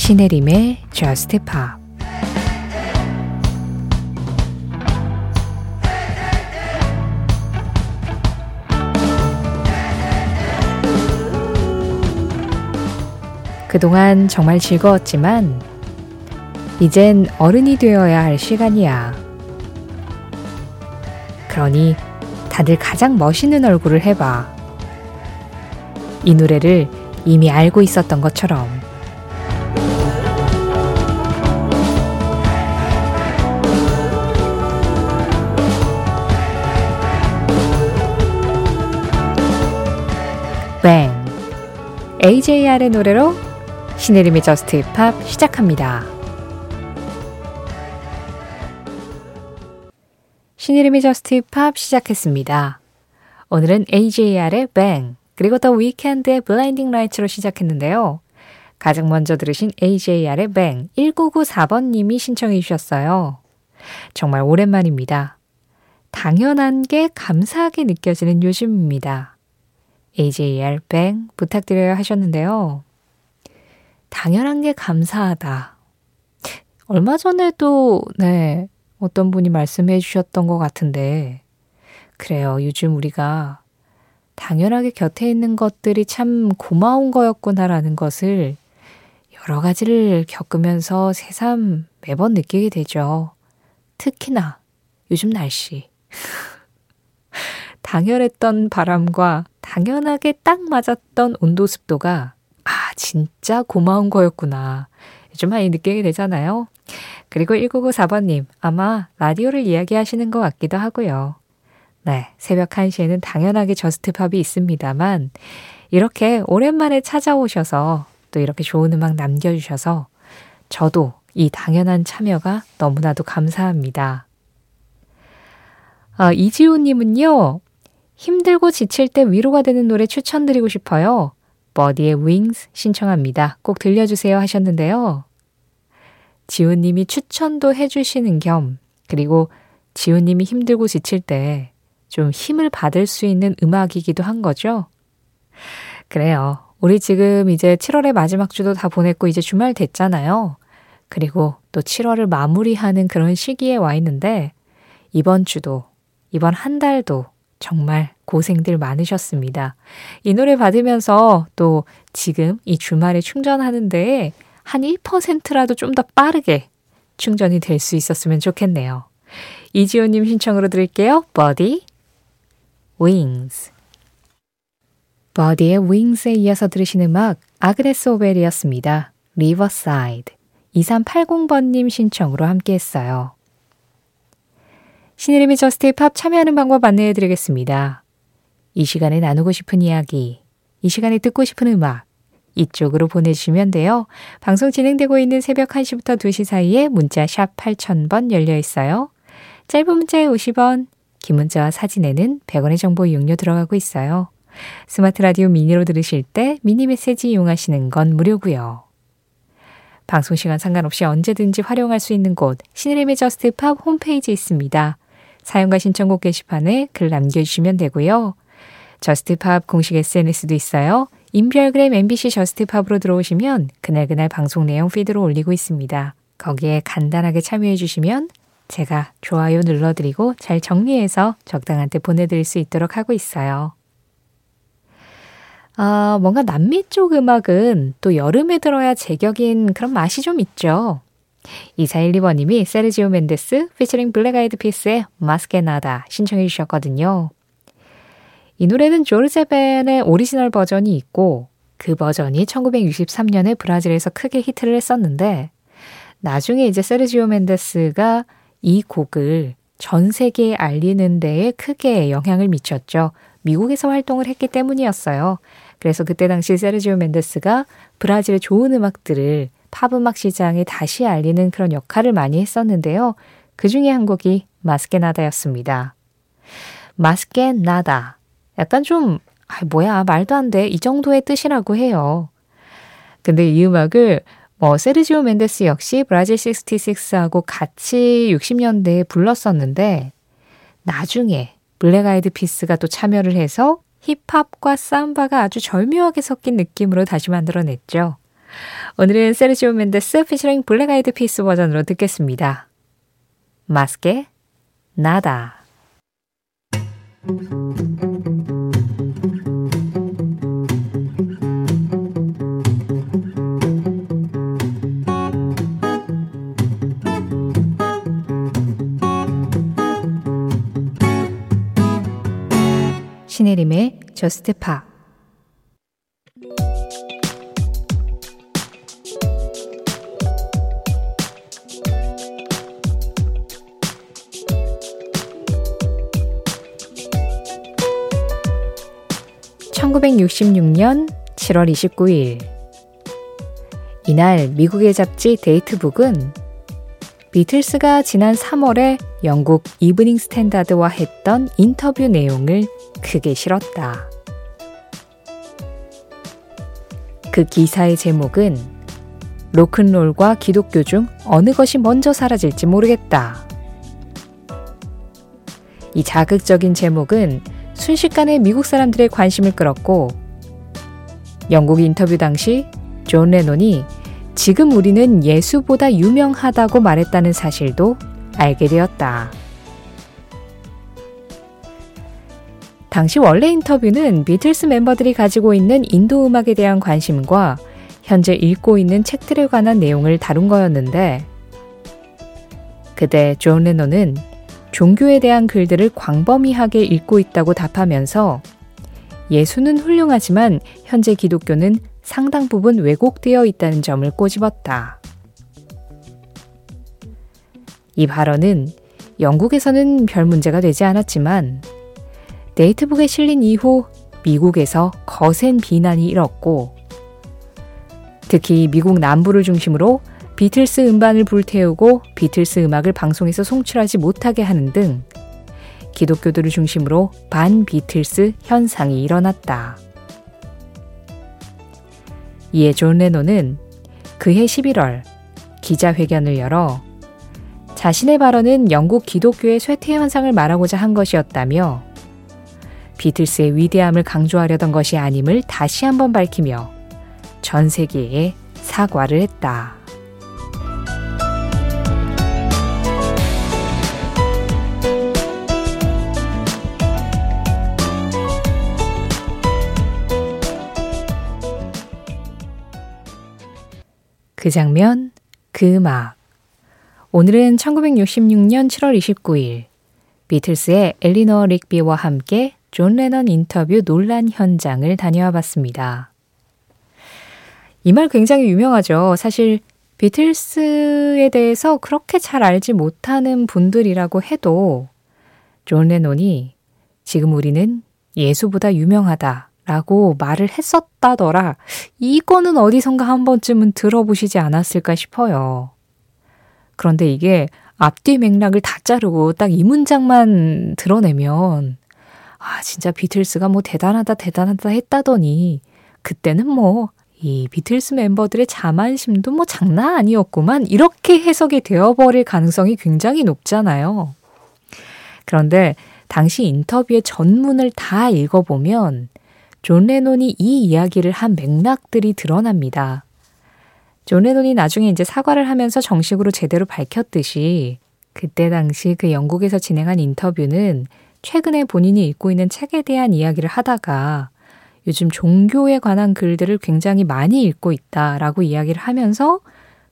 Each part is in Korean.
신혜림의 Just Pop 그동안 정말 즐거웠지만 이젠 어른이 되어야 할 시간이야. 그러니 다들 가장 멋있는 얼굴을 해봐. 이 노래를 이미 알고 있었던 것처럼. Bang! AJR의 노래로 신혜림의 JUST POP 시작합니다. 신혜림의 JUST POP 시작했습니다. 오늘은 AJR의 Bang 그리고 더 위켄드의 Blinding Lights로 시작했는데요. 가장 먼저 들으신 AJR의 Bang 1994번님이 신청해 주셨어요. 정말 오랜만입니다. 당연한 게 감사하게 느껴지는 요즘입니다. AJR Bang 부탁드려요 하셨는데요. 당연한 게 감사하다. 얼마 전에도, 네, 어떤 분이 말씀해 주셨던 것 같은데, 그래요. 요즘 우리가 당연하게 곁에 있는 것들이 참 고마운 거였구나라는 것을 여러 가지를 겪으면서 새삼 매번 느끼게 되죠. 특히나 요즘 날씨. 당연했던 바람과 당연하게 딱 맞았던 온도 습도가 아, 진짜 고마운 거였구나. 좀 많이 느끼게 되잖아요. 그리고 1994번님, 아마 라디오를 이야기하시는 것 같기도 하고요. 네, 새벽 1시에는 당연하게 JUST POP이 있습니다만, 이렇게 오랜만에 찾아오셔서 또 이렇게 좋은 음악 남겨주셔서 저도 이 당연한 참여가 너무나도 감사합니다. 아, 이지호님은요, 힘들고 지칠 때 위로가 되는 노래 추천드리고 싶어요. 버디의 Wings 신청합니다. 꼭 들려주세요 하셨는데요. 지훈님이 추천도 해주시는 겸, 그리고 지훈님이 힘들고 지칠 때 좀 힘을 받을 수 있는 음악이기도 한 거죠. 그래요. 우리 지금 이제 7월의 마지막 주도 다 보냈고 이제 주말 됐잖아요. 그리고 또 7월을 마무리하는 그런 시기에 와 있는데 이번 주도, 이번 한 달도 정말 고생들 많으셨습니다. 이 노래 받으면서 또 지금 이 주말에 충전하는데 한 1%라도 좀 더 빠르게 충전이 될 수 있었으면 좋겠네요. 이지호님 신청으로 드릴게요. Body, Wings. 버디의 Wings에 이어서 들으신 음악 아그네스 오벨이었습니다. Riverside. 2380번님 신청으로 함께 했어요. 신혜림의 JUST POP 참여하는 방법 안내해 드리겠습니다. 이 시간에 나누고 싶은 이야기, 이 시간에 듣고 싶은 음악, 이쪽으로 보내주시면 돼요. 방송 진행되고 있는 새벽 1시부터 2시 사이에 문자 샵 8000번 열려 있어요. 짧은 문자에 50원, 긴 문자와 사진에는 100원의 정보 이용료 들어가고 있어요. 스마트 라디오 미니로 들으실 때 미니 메시지 이용하시는 건 무료고요. 방송 시간 상관없이 언제든지 활용할 수 있는 곳 신혜림의 JUST POP 홈페이지 있습니다. 사연과 신청곡 게시판에 글 남겨주시면 되고요. JUST POP 공식 SNS도 있어요. 인별그램 MBC JUST POP으로 들어오시면 그날그날 방송 내용 feed로 올리고 있습니다. 거기에 간단하게 참여해 주시면 제가 좋아요 눌러드리고 잘 정리해서 적당한 때 보내드릴 수 있도록 하고 있어요. 아, 뭔가 남미 쪽 음악은 또 여름에 들어야 제격인 그런 맛이 좀 있죠. 2412번님이 세르지오 멘데스 피처링 블랙 아이드 피스의 Mas Que Nada 신청해 주셨거든요. 이 노래는 조르제벤의 오리지널 버전이 있고 그 버전이 1963년에 브라질에서 크게 히트를 했었는데 나중에 이제 세르지오 멘데스가 이 곡을 전 세계에 알리는 데에 크게 영향을 미쳤죠. 미국에서 활동을 했기 때문이었어요. 그래서 그때 당시 세르지오 멘데스가 브라질의 좋은 음악들을 팝 음악 시장에 다시 알리는 그런 역할을 많이 했었는데요. 그 중에 한 곡이 마스케나다였습니다. 마스케나다. 약간 좀, 아, 뭐야, 말도 안 돼. 이 정도의 뜻이라고 해요. 근데 이 음악을 뭐 세르지오 멘데스 역시 브라질 66하고 같이 60년대에 불렀었는데 나중에 블랙 아이드 피스가 또 참여를 해서 힙합과 삼바가 아주 절묘하게 섞인 느낌으로 다시 만들어냈죠. 오늘은 세르지오 멘데스 피처링 블랙 아이드 피스 버전으로 듣겠습니다. Mas Que Nada 신혜림의 JUST POP (1966년 7월 29일) 이날 미국의 잡지 데이트북은 비틀스가 지난 3월에 영국 이브닝 스탠다드와 했던 인터뷰 내용을 크게 실었다. 그 기사의 제목은 로큰롤과 기독교 중 어느 것이 먼저 사라질지 모르겠다. 이 자극적인 제목은 순식간에 미국 사람들의 관심을 끌었고 영국 인터뷰 당시 존 레논이 지금 우리는 예수보다 유명하다고 말했다는 사실도 알게 되었다. 당시 원래 인터뷰는 비틀스 멤버들이 가지고 있는 인도 음악에 대한 관심과 현재 읽고 있는 책들에 관한 내용을 다룬 거였는데 그때 존 레논은 종교에 대한 글들을 광범위하게 읽고 있다고 답하면서 예수는 훌륭하지만 현재 기독교는 상당 부분 왜곡되어 있다는 점을 꼬집었다. 이 발언은 영국에서는 별 문제가 되지 않았지만 데이트북에 실린 이후 미국에서 거센 비난이 일었고 특히 미국 남부를 중심으로 비틀스 음반을 불태우고 비틀스 음악을 방송에서 송출하지 못하게 하는 등 기독교도들을 중심으로 반 비틀스 현상이 일어났다. 이에 존 레논은 그해 11월 기자회견을 열어 자신의 발언은 영국 기독교의 쇠퇴 현상을 말하고자 한 것이었다며 비틀스의 위대함을 강조하려던 것이 아님을 다시 한번 밝히며 전 세계에 사과를 했다. 그 장면, 그 음악. 오늘은 1966년 7월 29일 비틀스의 엘리너 릭비와 함께 존 레넌 인터뷰 논란 현장을 다녀와 봤습니다. 이 말 굉장히 유명하죠. 사실 비틀스에 대해서 그렇게 잘 알지 못하는 분들이라고 해도 존 레논이 지금 우리는 예수보다 유명하다 라고 말을 했었다더라. 이거는 어디선가 한 번쯤은 들어보시지 않았을까 싶어요. 그런데 이게 앞뒤 맥락을 다 자르고 딱 이 문장만 들어내면 아, 진짜 비틀스가 뭐 대단하다, 대단하다 했다더니, 그때는 뭐, 이 비틀스 멤버들의 자만심도 뭐 장난 아니었구만. 이렇게 해석이 되어버릴 가능성이 굉장히 높잖아요. 그런데 당시 인터뷰의 전문을 다 읽어보면 존 레논이 이 이야기를 한 맥락들이 드러납니다. 존 레논이 나중에 이제 사과를 하면서 정식으로 제대로 밝혔듯이 그때 당시 그 영국에서 진행한 인터뷰는 최근에 본인이 읽고 있는 책에 대한 이야기를 하다가 요즘 종교에 관한 글들을 굉장히 많이 읽고 있다라고 이야기를 하면서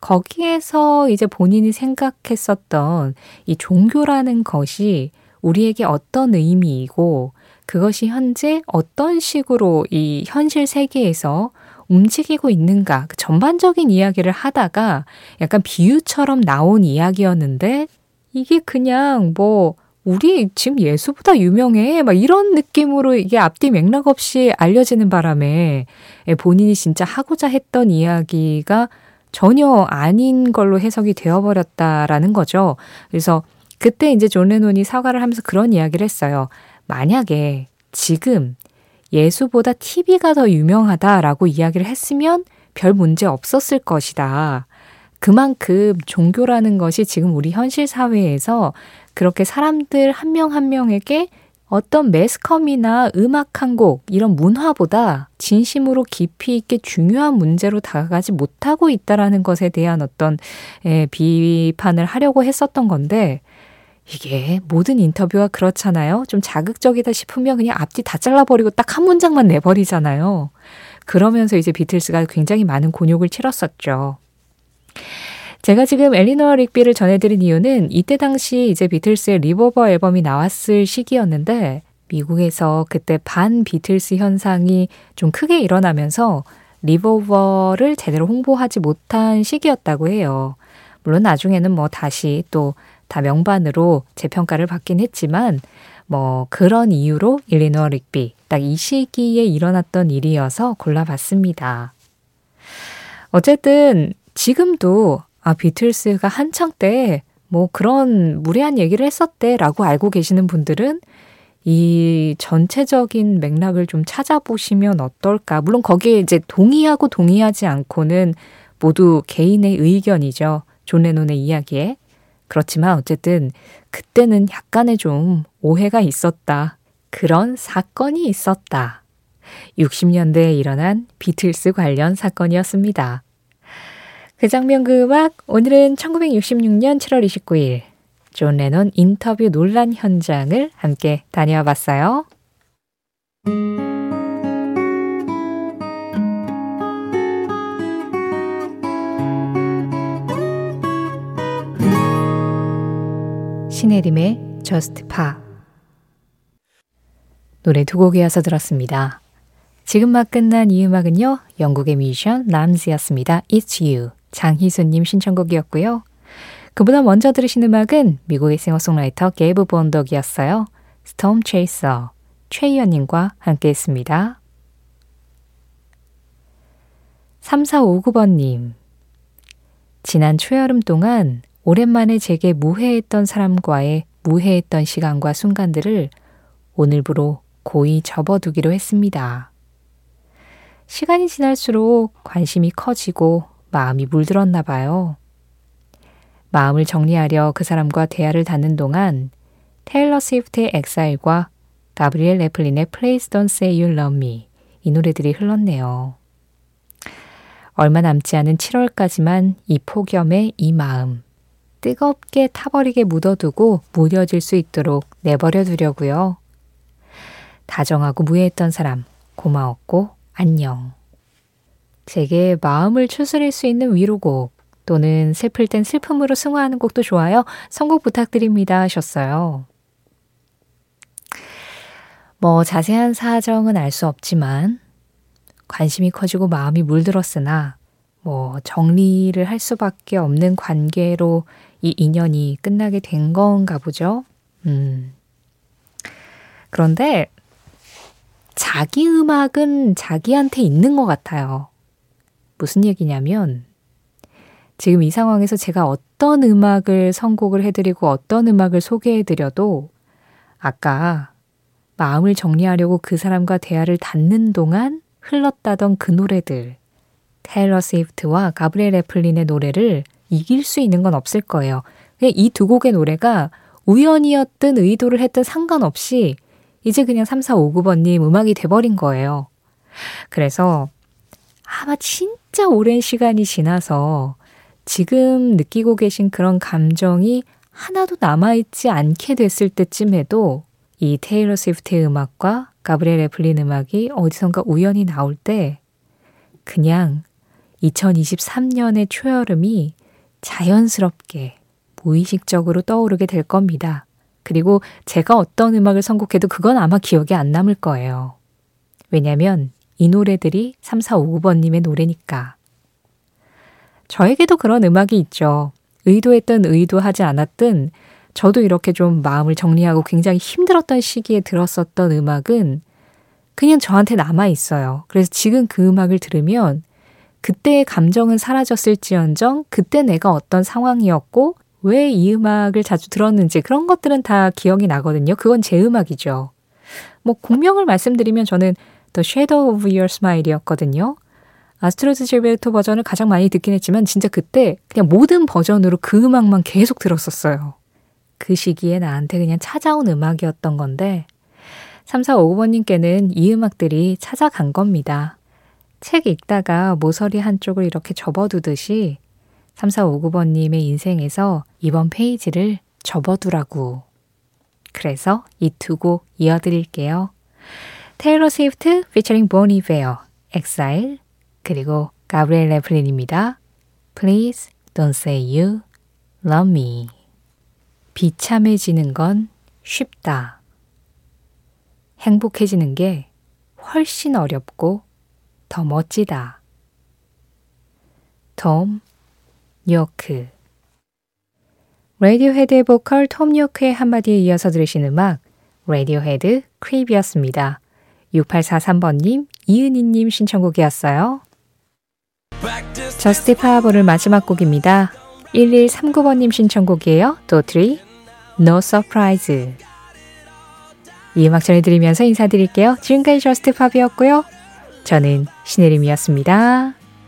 거기에서 이제 본인이 생각했었던 이 종교라는 것이 우리에게 어떤 의미이고 그것이 현재 어떤 식으로 이 현실 세계에서 움직이고 있는가 그 전반적인 이야기를 하다가 약간 비유처럼 나온 이야기였는데 이게 그냥 뭐 우리 지금 예수보다 유명해. 막 이런 느낌으로 이게 앞뒤 맥락 없이 알려지는 바람에 본인이 진짜 하고자 했던 이야기가 전혀 아닌 걸로 해석이 되어버렸다라는 거죠. 그래서 그때 이제 존 레논이 사과를 하면서 그런 이야기를 했어요. 만약에 지금 예수보다 TV가 더 유명하다라고 이야기를 했으면 별 문제 없었을 것이다. 그만큼 종교라는 것이 지금 우리 현실 사회에서 그렇게 사람들 한 명한 한 명에게 어떤 매스컴이나 음악 한 곡, 이런 문화보다 진심으로 깊이 있게 중요한 문제로 다가가지 못하고 있다라는 것에 대한 어떤 예, 비판을 하려고 했었던 건데, 이게 모든 인터뷰가 그렇잖아요. 좀 자극적이다 싶으면 그냥 앞뒤 다 잘라버리고 딱 한 문장만 내버리잖아요. 그러면서 이제 비틀스가 굉장히 많은 곤욕을 치렀었죠. 제가 지금 Eleanor Rigby를 전해드린 이유는 이때 당시 이제 비틀스의 Revolver 앨범이 나왔을 시기였는데 미국에서 그때 반 비틀스 현상이 좀 크게 일어나면서 Revolver를 제대로 홍보하지 못한 시기였다고 해요. 물론 나중에는 뭐 다시 또 다 명반으로 재평가를 받긴 했지만 뭐 그런 이유로 Eleanor Rigby 딱 이 시기에 일어났던 일이어서 골라봤습니다. 어쨌든 지금도 아, 비틀스가 한창 때 뭐 그런 무례한 얘기를 했었대라고 알고 계시는 분들은 이 전체적인 맥락을 좀 찾아보시면 어떨까. 물론 거기에 이제 동의하고 동의하지 않고는 모두 개인의 의견이죠. 존 레논의 이야기에. 그렇지만 어쨌든 그때는 약간의 좀 오해가 있었다. 그런 사건이 있었다. 60년대에 일어난 비틀스 관련 사건이었습니다. 그 장면 그 음악 오늘은 1966년 7월 29일 존 레논 인터뷰 논란 현장을 함께 다녀와 봤어요. 신혜림의 Just Pop 노래 두 곡 이어서 들었습니다. 지금 막 끝난 이 음악은요. 영국의 뮤지션 람즈였습니다. It's You 장희수님 신청곡이었고요. 그보다 먼저 들으신 음악은 미국의 싱어송라이터 게이브 본덕이었어요. Storm Chaser 최희연님과 함께 했습니다. 3459번님. 지난 초여름 동안 오랜만에 제게 무해했던 사람과의 무해했던 시간과 순간들을 오늘부로 고이 접어두기로 했습니다. 시간이 지날수록 관심이 커지고 마음이 물들었나 봐요. 마음을 정리하려 그 사람과 대화를 닫는 동안 테일러 스위프트의 엑사일과 가브리엘 레플린의 Please Don't Say You Love Me 이 노래들이 흘렀네요. 얼마 남지 않은 7월까지만 이 폭염의 이 마음 뜨겁게 타버리게 묻어두고 무뎌질 수 있도록 내버려 두려고요. 다정하고 무해했던 사람 고마웠고 안녕. 제게 마음을 추스릴 수 있는 위로곡 또는 슬플 땐 슬픔으로 승화하는 곡도 좋아요. 선곡 부탁드립니다 하셨어요. 뭐 자세한 사정은 알 수 없지만 관심이 커지고 마음이 물들었으나 뭐 정리를 할 수밖에 없는 관계로 이 인연이 끝나게 된 건가 보죠. 음. 그런데 자기 음악은 자기한테 있는 것 같아요. 무슨 얘기냐면 지금 이 상황에서 제가 어떤 음악을 선곡을 해드리고 어떤 음악을 소개해드려도 아까 마음을 정리하려고 그 사람과 대화를 닫는 동안 흘렀다던 그 노래들 테일러 스위프트와 가브리엘 애플린의 노래를 이길 수 있는 건 없을 거예요. 이 두 곡의 노래가 우연이었든 의도를 했든 상관없이 이제 그냥 3459번님 음악이 돼버린 거예요. 그래서 아마 진짜 오랜 시간이 지나서 지금 느끼고 계신 그런 감정이 하나도 남아있지 않게 됐을 때쯤에도 이 테일러 스위프트의 음악과 가브리엘 애플린 음악이 어디선가 우연히 나올 때 그냥 2023년의 초여름이 자연스럽게 무의식적으로 떠오르게 될 겁니다. 그리고 제가 어떤 음악을 선곡해도 그건 아마 기억에 안 남을 거예요. 왜냐면 이 노래들이 3459번님의 노래니까. 저에게도 그런 음악이 있죠. 의도했든 의도하지 않았든 저도 이렇게 좀 마음을 정리하고 굉장히 힘들었던 시기에 들었었던 음악은 그냥 저한테 남아 있어요. 그래서 지금 그 음악을 들으면 그때의 감정은 사라졌을지언정 그때 내가 어떤 상황이었고 왜 이 음악을 자주 들었는지 그런 것들은 다 기억이 나거든요. 그건 제 음악이죠. 뭐 곡명을 말씀드리면 저는 The Shadow of Your Smile이었거든요. 아스트루드 질베르토 버전을 가장 많이 듣긴 했지만 진짜 그때 그냥 모든 버전으로 그 음악만 계속 들었었어요. 그 시기에 나한테 그냥 찾아온 음악이었던 건데 3459번님께는 이 음악들이 찾아간 겁니다. 책 읽다가 모서리 한쪽을 이렇게 접어두듯이 3459번님의 인생에서 이번 페이지를 접어두라고. 그래서 이 두 곡 이어드릴게요. 테일러 스위프트 피처링 보니 베어, exile, 그리고 가브리엘 에플린입니다. Please don't say you love me. 비참해지는 건 쉽다. 행복해지는 게 훨씬 어렵고 더 멋지다. 톰 요크 레디오헤드의 보컬 톰 요크의 한마디에 이어서 들으신 음악 레디오헤드 Creep이었습니다. 6843번님, 이은희님 신청곡이었어요. Just Pop 오늘 마지막 곡입니다. 1139번님 신청곡이에요. 도트리, No Surprise. 이 음악 전해드리면서 인사드릴게요. 지금까지 Just Pop이었고요. 저는 신혜림이었습니다.